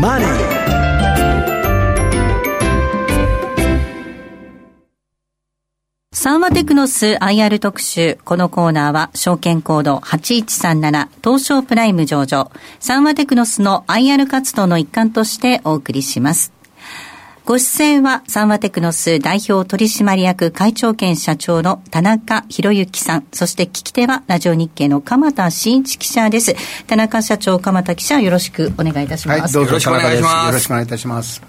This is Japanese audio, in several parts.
マネー」サンワテクノス IR 特集。このコーナーは、証券コード8137東証プライム上場、サンワテクノスの IR 活動の一環としてお送りします。ご出演は、サンワテクノス代表取締役会長兼社長の田中博之さん、そして聞き手は、ラジオ日経の鎌田新一記者です。田中社長、鎌田記者、よろしくお願いいたします。はい、どうぞよろしくお願いします。よろしくお願いいたします。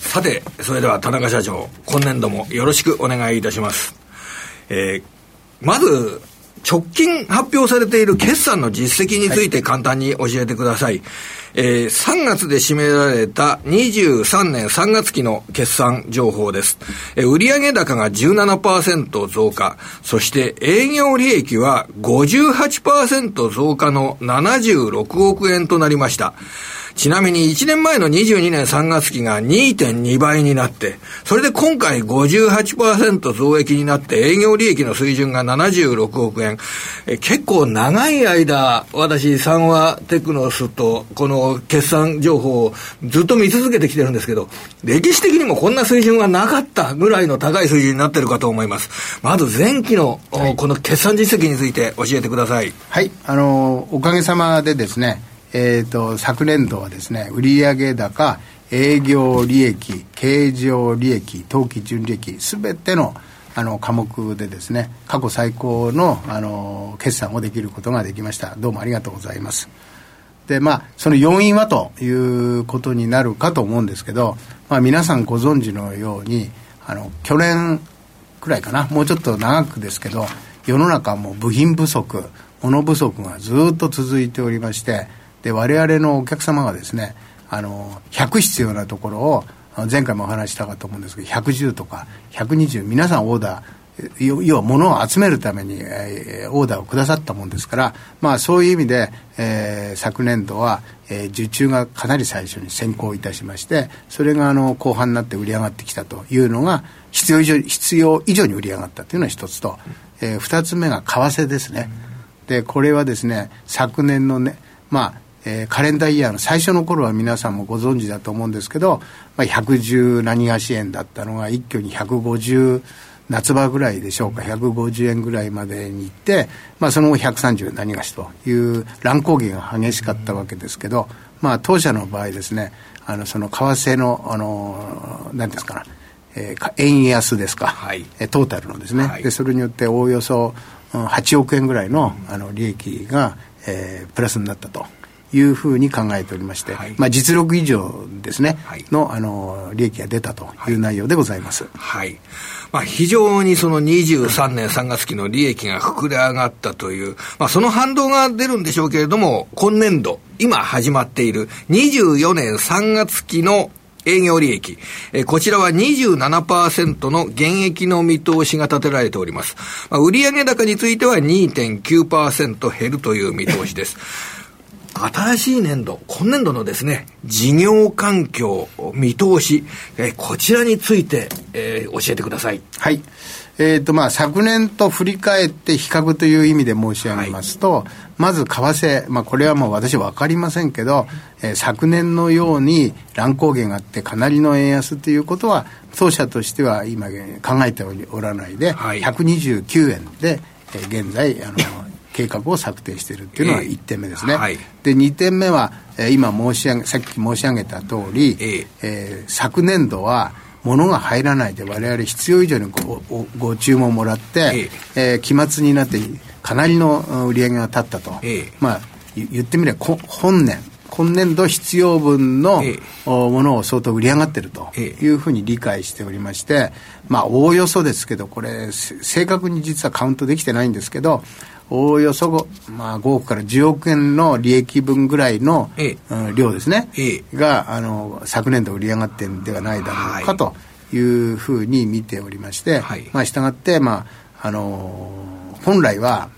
さて、それでは田中社長、今年度もよろしくお願いいたします。えー、まず、直近発表されている決算の実績について簡単に教えてください。はい、えー、3月で占められた23年3月期の決算情報です。えー、売上高が17%増加、そして営業利益は58%増加の76億円となりました。ちなみに1年前の22年3月期が2.2倍になって、それで今回58%増益になって営業利益の水準が76億円。え結構長い間、私、サンワテクノスとこの決算情報をずっと見続けてきてるんですけど、歴史的にもこんな水準はなかったぐらいの高い水準になってるかと思います。まず前期の、はい、この決算実績について教えてください。はい、あの、おかげさまでですね、えーと、昨年度はですね売上高営業利益経常利益当期純利益すべてのあの科目でですね過去最高のあの決算をできることができました。どうもありがとうございます。でまあその要因はということになるかと思うんですけど、まあ、皆さんご存知のようにあの去年くらいかなもうちょっと長くですけど世の中も部品不足物不足がずっと続いておりましてで我々のお客様がですねあの100必要なところを前回もお話したかと思うんですけど110とか120皆さんオーダー要は物を集めるために、えー、オーダーをくださったもんですから、まあ、そういう意味で、えー、昨年度は、えー、受注がかなり最初に先行いたしましてそれがあの後半になって売り上がってきたというのが必要以上必要以上に売り上がったというのが一つと、えー、二つ目が為替ですね。でこれはですね昨年のねまあえー、カレンダーイヤーの最初の頃は皆さんもご存知だと思うんですけど、まあ、110何がし円だったのが一挙に150夏場ぐらいでしょうか150円ぐらいまでに行って、まあ、その後130何がしという乱高下が激しかったわけですけど、まあ、当社の場合ですねあのその為替のあの何ですかな、えー、円安ですか、はい、トータルのですね、はい、でそれによっておおよそ8億円ぐらいのあの利益が、えー、プラスになったと。いうふうに考えておりまして、はい、まあ、実力以上ですね、はい、のあの利益が出たという内容でございます。はい、まあ、非常にその23年3月期の利益が膨れ上がったという、まあ、その反動が出るんでしょうけれども、今年度、今始まっている24年3月期の営業利益。えこちらは27%の減益の見通しが立てられております。まあ、売上高については2.9%減るという見通しです。新しい年度、今年度のですね、事業環境、見通し、えー、こちらについて、えー、教えてください。はい。えーとまあ、昨年と振り返って比較という意味で申し上げますと、はい、まず為替、まあ、これはもう私分かりませんけど、えー、昨年のように乱高下があってかなりの円安ということは当社としては今考えておらないで、はい、129円で、えー、現在あの計画を策定しているっていうのが1点目ですね。えーはい、で2点目は、えー、今申し上げさっき申し上げた通り、えー、えー、昨年度は物が入らないで我々必要以上にごご注文もらって、えー、えー、期末になってかなりの売り上げが立ったと、えー、まあ言ってみれば本年今年度必要分の、ものを相当売り上がってるというふうに理解しておりまして、まあ、おおよそですけど、これ、正確に実はカウントできてないんですけど、おおよそ、まあ、5億から10億円の利益分ぐらいの、ええ。うん、量ですね、ええ、があの昨年度売り上がってるんではないだろうかというふうに見ておりまして、はい、まあ、したがって、まああのー、本来は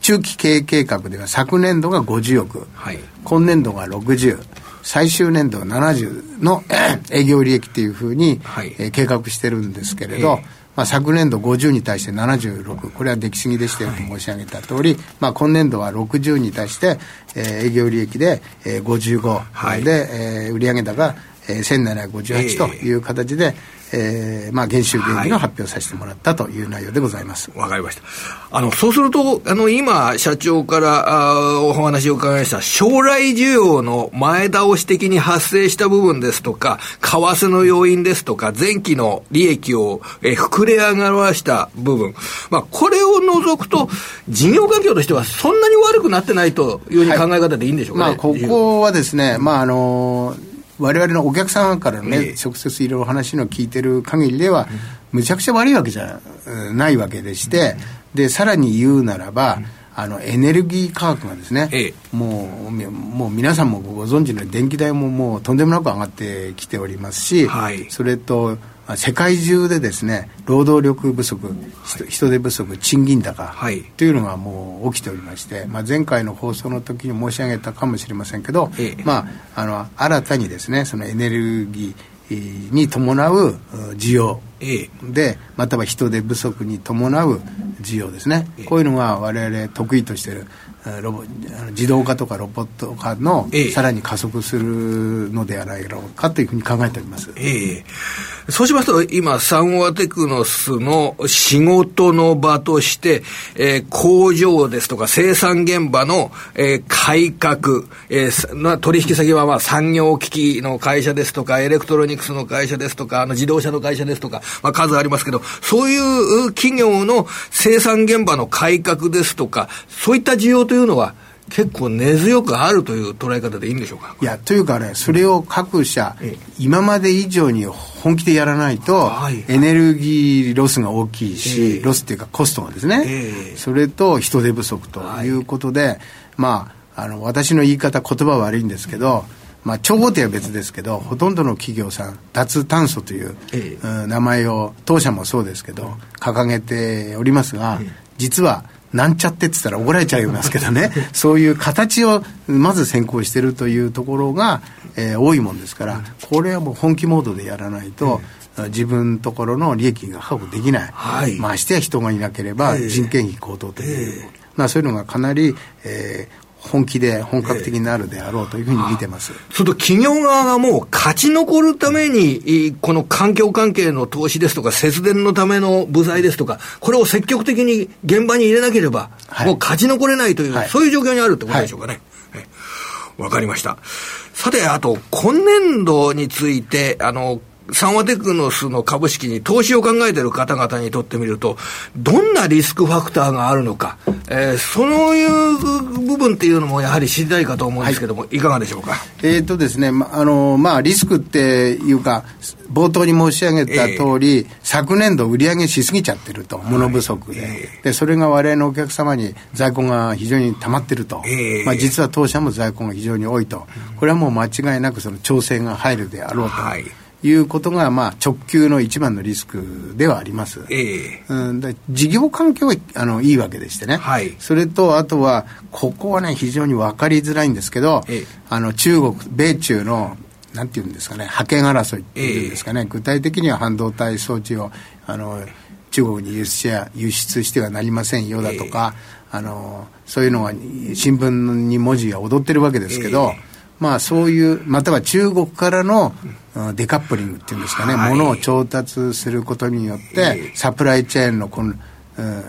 中期経営計画では昨年度が50億、はい、今年度が60最終年度は70の営業利益っていうふうに、はい、えー、計画してるんですけれど、えまあ、昨年度50に対して76、これは出来すぎでしたよ。と申し上げた通り、まあ、今年度は60に対して、えー、営業利益で、えー、55、はい、で、えー、売上高、えー、1758という形で、えーえー、まあ、減収減益の発表させてもらったという内容でございます。わ、はい、かりました。あの、そうすると、あの、今、社長からあお話を伺いました、将来需要の前倒し的に発生した部分ですとか、為替の要因ですとか、前期の利益を、えー、膨れ上がらした部分、まあ、これを除くと、事業環境としてはそんなに悪くなってないという考え方でいいんでしょうかね。はい、まあ、ここはですね、まあ、あのー我々のお客様からね、えー、直接いろいろ話の聞いてる限りでは、むちゃくちゃ悪いわけじゃないわけでして、で、さらに言うならば、あのエネルギー価格がですね、ええ、もうもう皆さんもご存知の電気代ももうとんでもなく上がってきておりますし、はい、それと世界中でですね労働力不足、はい、人手不足賃金高、はい、というのがもう起きておりまして、まあ、前回の放送の時に申し上げたかもしれませんけど、ええ、まあ、あの新たにですねそのエネルギーに伴う需要で、または人手不足に伴う需要ですね、こういうのが我々得意としているロボ自動化とかロボット化の、さらに加速するのではないかというふうに考えております。ええそうしますと、今、サンワテクノスの仕事の場として、えー、工場ですとか生産現場の、えー、改革、えー、取引先はまあ産業機器の会社ですとか、エレクトロニクスの会社ですとか、あの自動車の会社ですとか、まあ数ありますけど、そういう企業の生産現場の改革ですとか、そういった需要というのは、結構根強くあるという捉え方でいいんでしょうか？いやというかねそれを各社、うん、今まで以上に本気でやらないと、エネルギーロスが大きいし、えー、ロスっていうかコストがですね、えー、それと人手不足ということで、はい、まああの私の言い方言葉悪いんですけど、まあ、超大手は別ですけどほとんどの企業さん脱炭素という、え名前を当社もそうですけど掲げておりますが、実はなんちゃってって言ったら怒られちゃいますけどね。そういう形をまず先行してるというところが、えー、多いもんですからこれはもう本気モードでやらないと、自分ところの利益が確保できない、はい、ましてや人がいなければ人件費高騰という、まあ、そういうのがかなり、えー、本気で本格的になるであろうというふうに見てます。それと企業側がもう勝ち残るために、この環境関係の投資ですとか、節電のための部材ですとか、これを積極的に現場に入れなければ、もう勝ち残れないという、はい、そういう状況にあるってことでしょうかね。わ、はい、かりました。さて、あと、今年度について、あの、サンワテクノスの株式に投資を考えている方々にとってみると、どんなリスクファクターがあるのか、えー、そういう部分っていうのもやはり知りたいかと思うんですけども、はい、いかがでしょうか？えっ、とですね、まあのまあ、リスクっていうか、冒頭に申し上げた通り、えー、昨年度売り上げしすぎちゃってると、物不足で、はいえ。ー、でそれが我々のお客様に在庫が非常に溜まってると、えー、まあ、実は当社も在庫が非常に多いと、これはもう間違いなくその調整が入るであろうと。はいいうことが、まあ、直球の一番のリスクではあります。えー、うん、事業環境はあのいいわけでしてね、はい、それとあとは、ここはね、非常に分かりづらいんですけど、えー、あの中国、米中のなんていうんですかね、覇権争いっていうんですかね、えー、具体的には半導体装置をあの中国に輸出や輸出してはなりませんよだとか、あのそういうのが新聞に文字が踊ってるわけですけど、まあ、そういうまたは中国からのデカップリングっていうんですかね、はい、ものを調達することによって、サプライチェーンのこの、うん、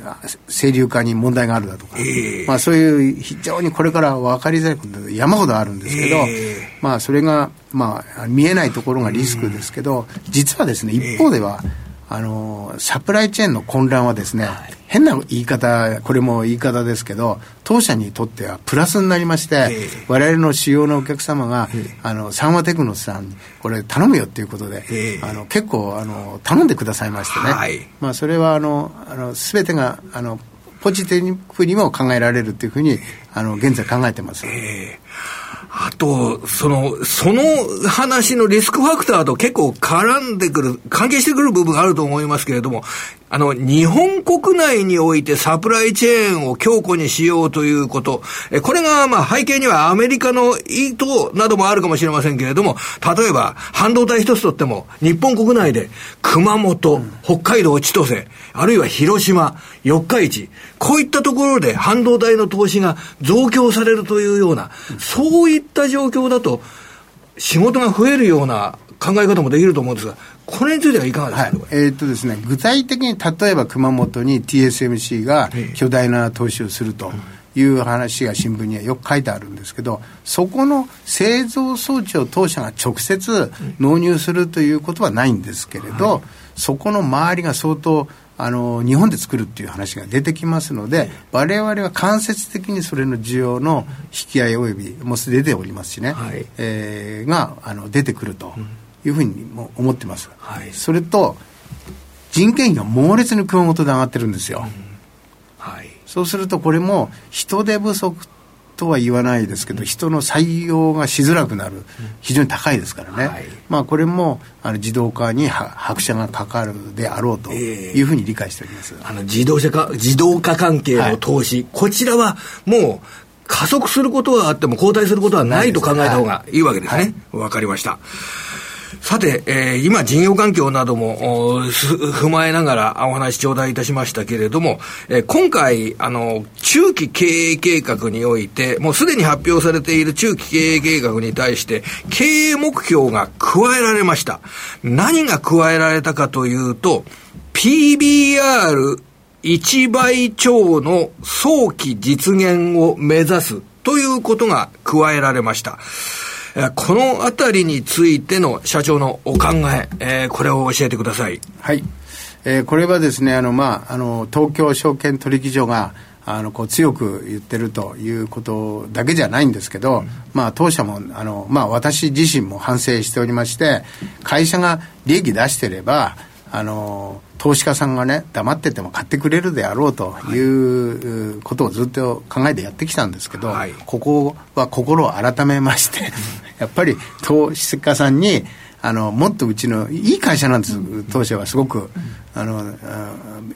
清流化に問題があるだとか、えー、まあ、そういう非常にこれから分かりづらいこと山ほどあるんですけど、えー、まあ、それが、まあ、見えないところがリスクですけど、実はですね一方では、あのサプライチェーンの混乱はですね、はい。変な言い方、これも言い方ですけど、当社にとってはプラスになりまして、えー、我々の主要なお客様が、えー、あの、サンワテクノスさんに、これ頼むよっていうことで、えー、あの結構あの、頼んでくださいましてね、はい、まあ、それはあの、あの全てがあのポジティブにも考えられるというふうに、あの現在考えてます。えーあと、その、その話のリスクファクターと結構絡んでくる、関係してくる部分があると思いますけれども、あの、日本国内においてサプライチェーンを強固にしようということ、えこれが、まあ、背景にはアメリカの意図などもあるかもしれませんけれども、例えば、半導体一つとっても、日本国内で、熊本、北海道千歳、あるいは広島、四日市、こういったところで半導体の投資が増強されるというような、そういった状況だと、仕事が増えるような考え方もできると思うんですが、これについてはいかがですか、はい、えー、っとですね、具体的に例えば熊本に TSMC が巨大な投資をすると。いう話が新聞にはよく書いてあるんですけど、そこの製造装置を当社が直接納入するということはないんですけれど、はい、そこの周りが相当あの日本で作るっていう話が出てきますので、われわれは間接的にそれの需要の引き合いおよびもうすでに出ておりますしね、はい、えー、があの出てくるというふうにも思ってます、はい、それと人件費が猛烈に熊本で上がってるんですよ、うん、はい、そうするとこれも人手不足とは言わないですけど、人の採用がしづらくなる、非常に高いですからね、はい、まあ、これもあの自動化に拍車がかかるであろうというふうに理解しております、えー、あの自動車か自動化関係の投資、はい、こちらはもう加速することはあっても後退することはないと考えた方がいいわけですね。わ、はい、かりました。さて、えー、今、事業環境なども踏まえながらお話頂戴いたしましたけれども、えー、今回、あの、中期経営計画において、もうすでに発表されている中期経営計画に対して、経営目標が加えられました。何が加えられたかというと、PBR 1倍超の早期実現を目指すということが加えられました。このあたりについての社長のお考え、えー、これを教えてください。はい。えー、これはですね、あの、まあ、あの、東京証券取引所が、あのこう強く言ってるということだけじゃないんですけど、うん、まあ、当社もあの、まあ、私自身も反省しておりまして会社が利益出してればあの投資家さんがね黙ってても買ってくれるであろうとい。うことをずっと考えてやってきたんですけど、はい、ここは心を改めましてやっぱり投資家さんにあのもっとうちのいい会社なんです、当社はすごく、あの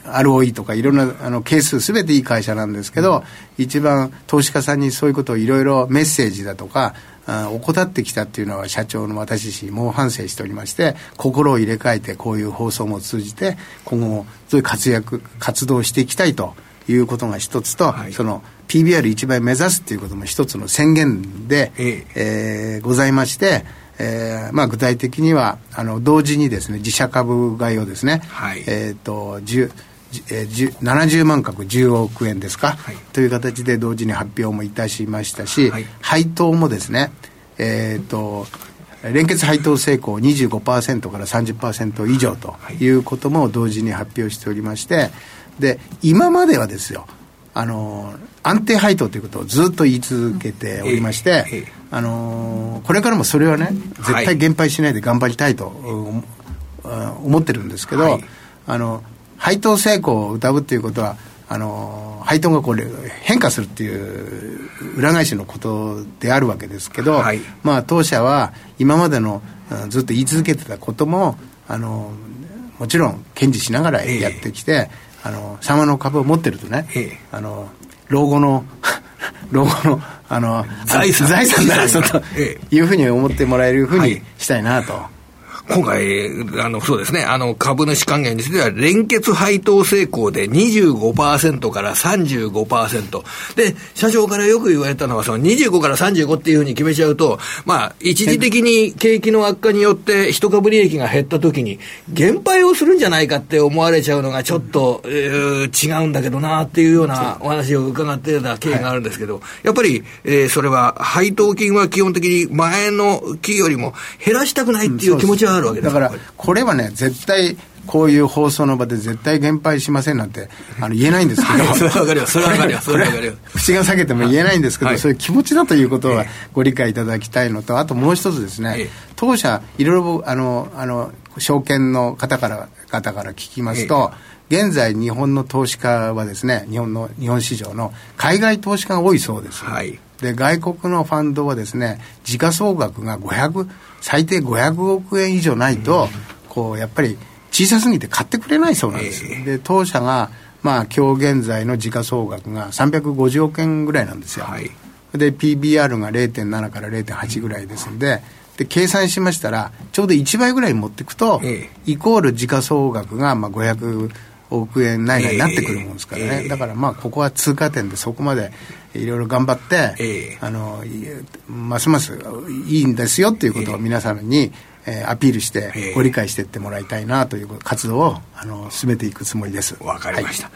ROE とかいろんなあの係数すべていい会社なんですけど、一番投資家さんにそういうことをいろいろメッセージだとか怠ってきたっていうのは社長の私自身猛反省しておりまして心を入れ替えてこういう放送も通じて今後もそういう活躍活動していきたいということが一つと、はい、その PBR1 倍目指すっていうことも一つの宣言で、ええ。えー、ございまして、えーまあ、具体的にはあの同時にですね自社株買いをですね、はい、えっ、ー、と10えー、70万株10億円ですか、はい、という形で同時に発表もいたしましたし、はい、配当もですね、えーと、連結配当成功25%から30%以上とい。うことも同時に発表しておりましてで今まではですよあの安定配当ということをずっと言い続けておりまして、えーえー、あのこれからもそれはね絶対減配しないで頑張りたいと、はい、思ってるんですけど、はい、あの配当成功を謳うっていうことはあの配当がこれ変化するっていう裏返しのことであるわけですけど、はい、まあ当社は今までのずっと言い続けてたこともあのもちろん堅持しながらやってきて、えー、あの様の株を持ってるとね、えー、あの老後の 老後のあの財産。財産だなというふうに思ってもらえるふうにしたいなと。はい今回、あの、そうですね、あの、株主還元については、連結配当成功で25%から35%。で、社長からよく言われたのは、その25から35っていうふうに決めちゃうと、まあ、一時的に景気の悪化によって、一株利益が減ったときに、減配をするんじゃないかって思われちゃうのが、ちょっと、えー、違うんだけどなっていうようなお話を伺ってた経緯があるんですけど、はい、やっぱり、えー、それは、配当金は基本的に前の期よりも減らしたくないっていう気持ちはあるわけだからこれはね絶対こういう放送の場で絶対減配しませんなんてあの言えないんですけど、それはわかるよ、それはわかるよ、それはわかるよ。口が裂けても言えないんですけど、はい、そういう気持ちだということはご理解いただきたいのと、あともう一つですね、当社、いろいろあのあの証券の方から方から聞きますと、現在、日本の投資家はですね、日本の日本市場の海外投資家が多いそうです。はい。で外国のファンドはですね時価総額が500最低500億円以上ないと、こうやっぱり小さすぎて買ってくれないそうなんです。えー、で、当社が、まあ、今日現在の時価総額が350億円ぐらいなんですよ。はい、で、PBR が0.7から0.8ぐらいですんで、で、計算しましたら、ちょうど1倍ぐらい持っていくと、えー、イコール時価総額が、まあ、500億円内外になってくるもんですからね。えー、だから、まあ、ここは通過点でそこまでいろいろ頑張って、えー、あの、ますますいいんですよっていうことを皆様に、えー、アピールしてご理解していってもらいたいなという活動をあの進めていくつもりです。わかりました。はい、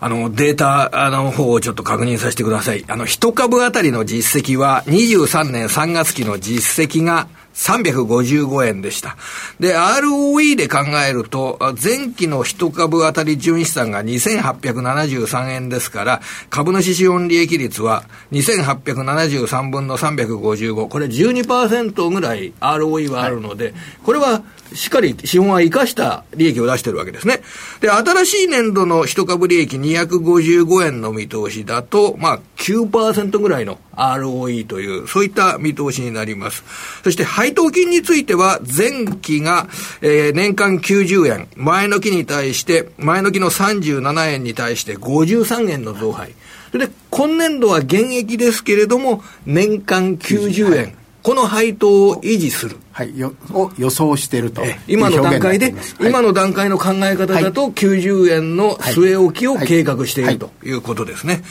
あのデータあの方をちょっと確認させてください。あの一株当たりの実績は23年3月期の実績が355円でした。で、ROE で考えると、前期の一株当たり純資産が2873円ですから、株主資本利益率は2873分の355。これ12%ぐらい ROE はあるので、これはしっかり資本は生かした利益を出してるわけですね。で、新しい年度の一株利益255円の見通しだと、まあ9%ぐらいの ROE という、そういった見通しになります。そして配当金については、前期が、えー、年間90円、前の期に対して、前の期の37円に対して53円の増配。それで、今年度は現役ですけれども、年間90円。この配当を維持する。はい、よを予想していると今の段階で、はい、今の段階の考え方だと、90円の据え置きを計画しているということですね。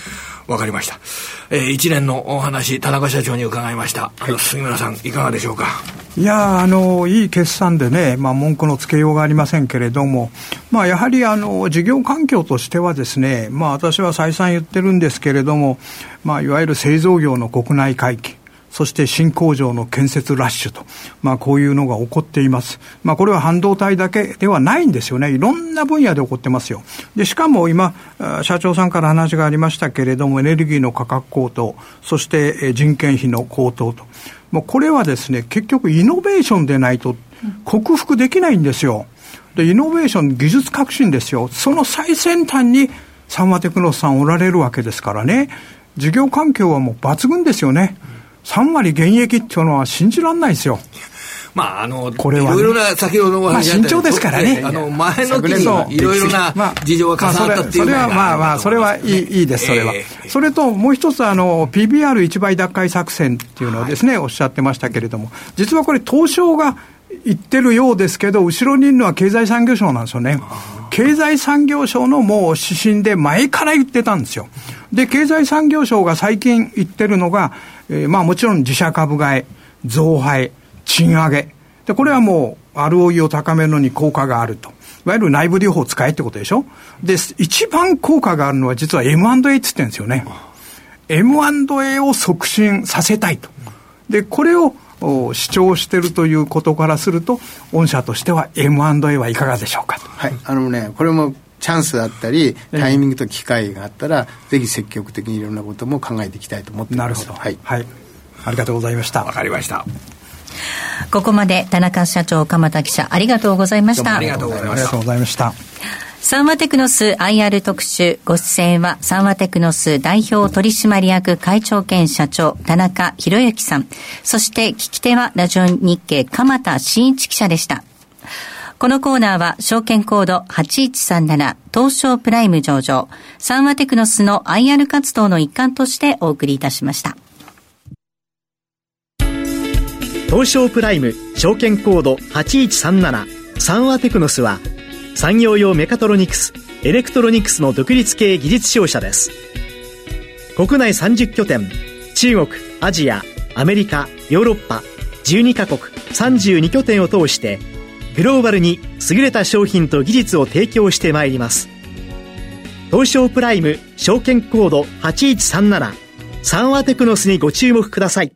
わかりました。えー、一年のお話、田中社長に伺いました。はい、杉村さん、いかがでしょうか？いやあの、いい決算でね、まあ、文句のつけようがありませんけれども、まあ、やはり、あの、事業環境としてはですね、まあ、私は再三言ってるんですけれども、まあ、いわゆる製造業の国内回帰、そして新工場の建設ラッシュと、まあ、こういうのが起こっています。まあ、これは半導体だけではないんですよね。いろんな分野で起こってますよ。で、しかも今、社長さんから話がありましたけれども、エネルギーの価格高騰、そして人件費の高騰と。もうこれはですね、結局イノベーションでないと克服できないんですよ。で、イノベーション、技術革新ですよ。その最先端にサンマテクノスさんおられるわけですからね。事業環境はもう抜群ですよね。3割現役っていうのは信じられないですよ。まあ、あの、これは、ね、いろいろな先ほどお話まあ、慎重ですからね。あの、前の期にいろいろな事情が重なったっていう、まあ、それはまあまあ、それはいいいいです、それは。えー、それと、もう一つ、あの、PBR1 倍奪回作戦っていうのをですね、はい、おっしゃってましたけれども、実はこれ、東証が言ってるようですけど、後ろにいるのは経済産業省なんですよね。経済産業省のもう指針で前から言ってたんですよ。で、経済産業省が最近言ってるのが、えー、まあもちろん自社株買い、増配、賃上げ。で、これはもう ROE を高めるのに効果があると。いわゆる内部留保を使えってことでしょ？で、一番効果があるのは実は M&A って言ってるんですよね。M&A を促進させたいと。で、これを主張しているということからすると、御社としては M&A はいかがでしょうか？はい、あのね、これもチャンスだったり、タイミングと機会があったら、ぜひ積極的にいろんなことも考えていきたいと思っています。なるほど。はい。はい。ありがとうございました。わかりました。ここまで田中社長、鎌田記者、ありがとうございました。ありがとうございました。ありがとうございました。サンワテクノス IR 特集ご出演はサンワテクノス代表取締役会長兼社長田中博之さん。そして聞き手はラジオ日経鎌田新一記者でした。このコーナーは証券コード8137東証プライム上場サンワテクノスの IR 活動の一環としてお送りいたしました。東証プライム証券コード8137サンワテクノスは産業用メカトロニクスエレクトロニクスの独立系技術商社です国内30拠点中国アジアアメリカヨーロッパ12カ国32拠点を通してグローバルに優れた商品と技術を提供してまいります。東証プライム証券コード8137サンワテクノスにご注目ください。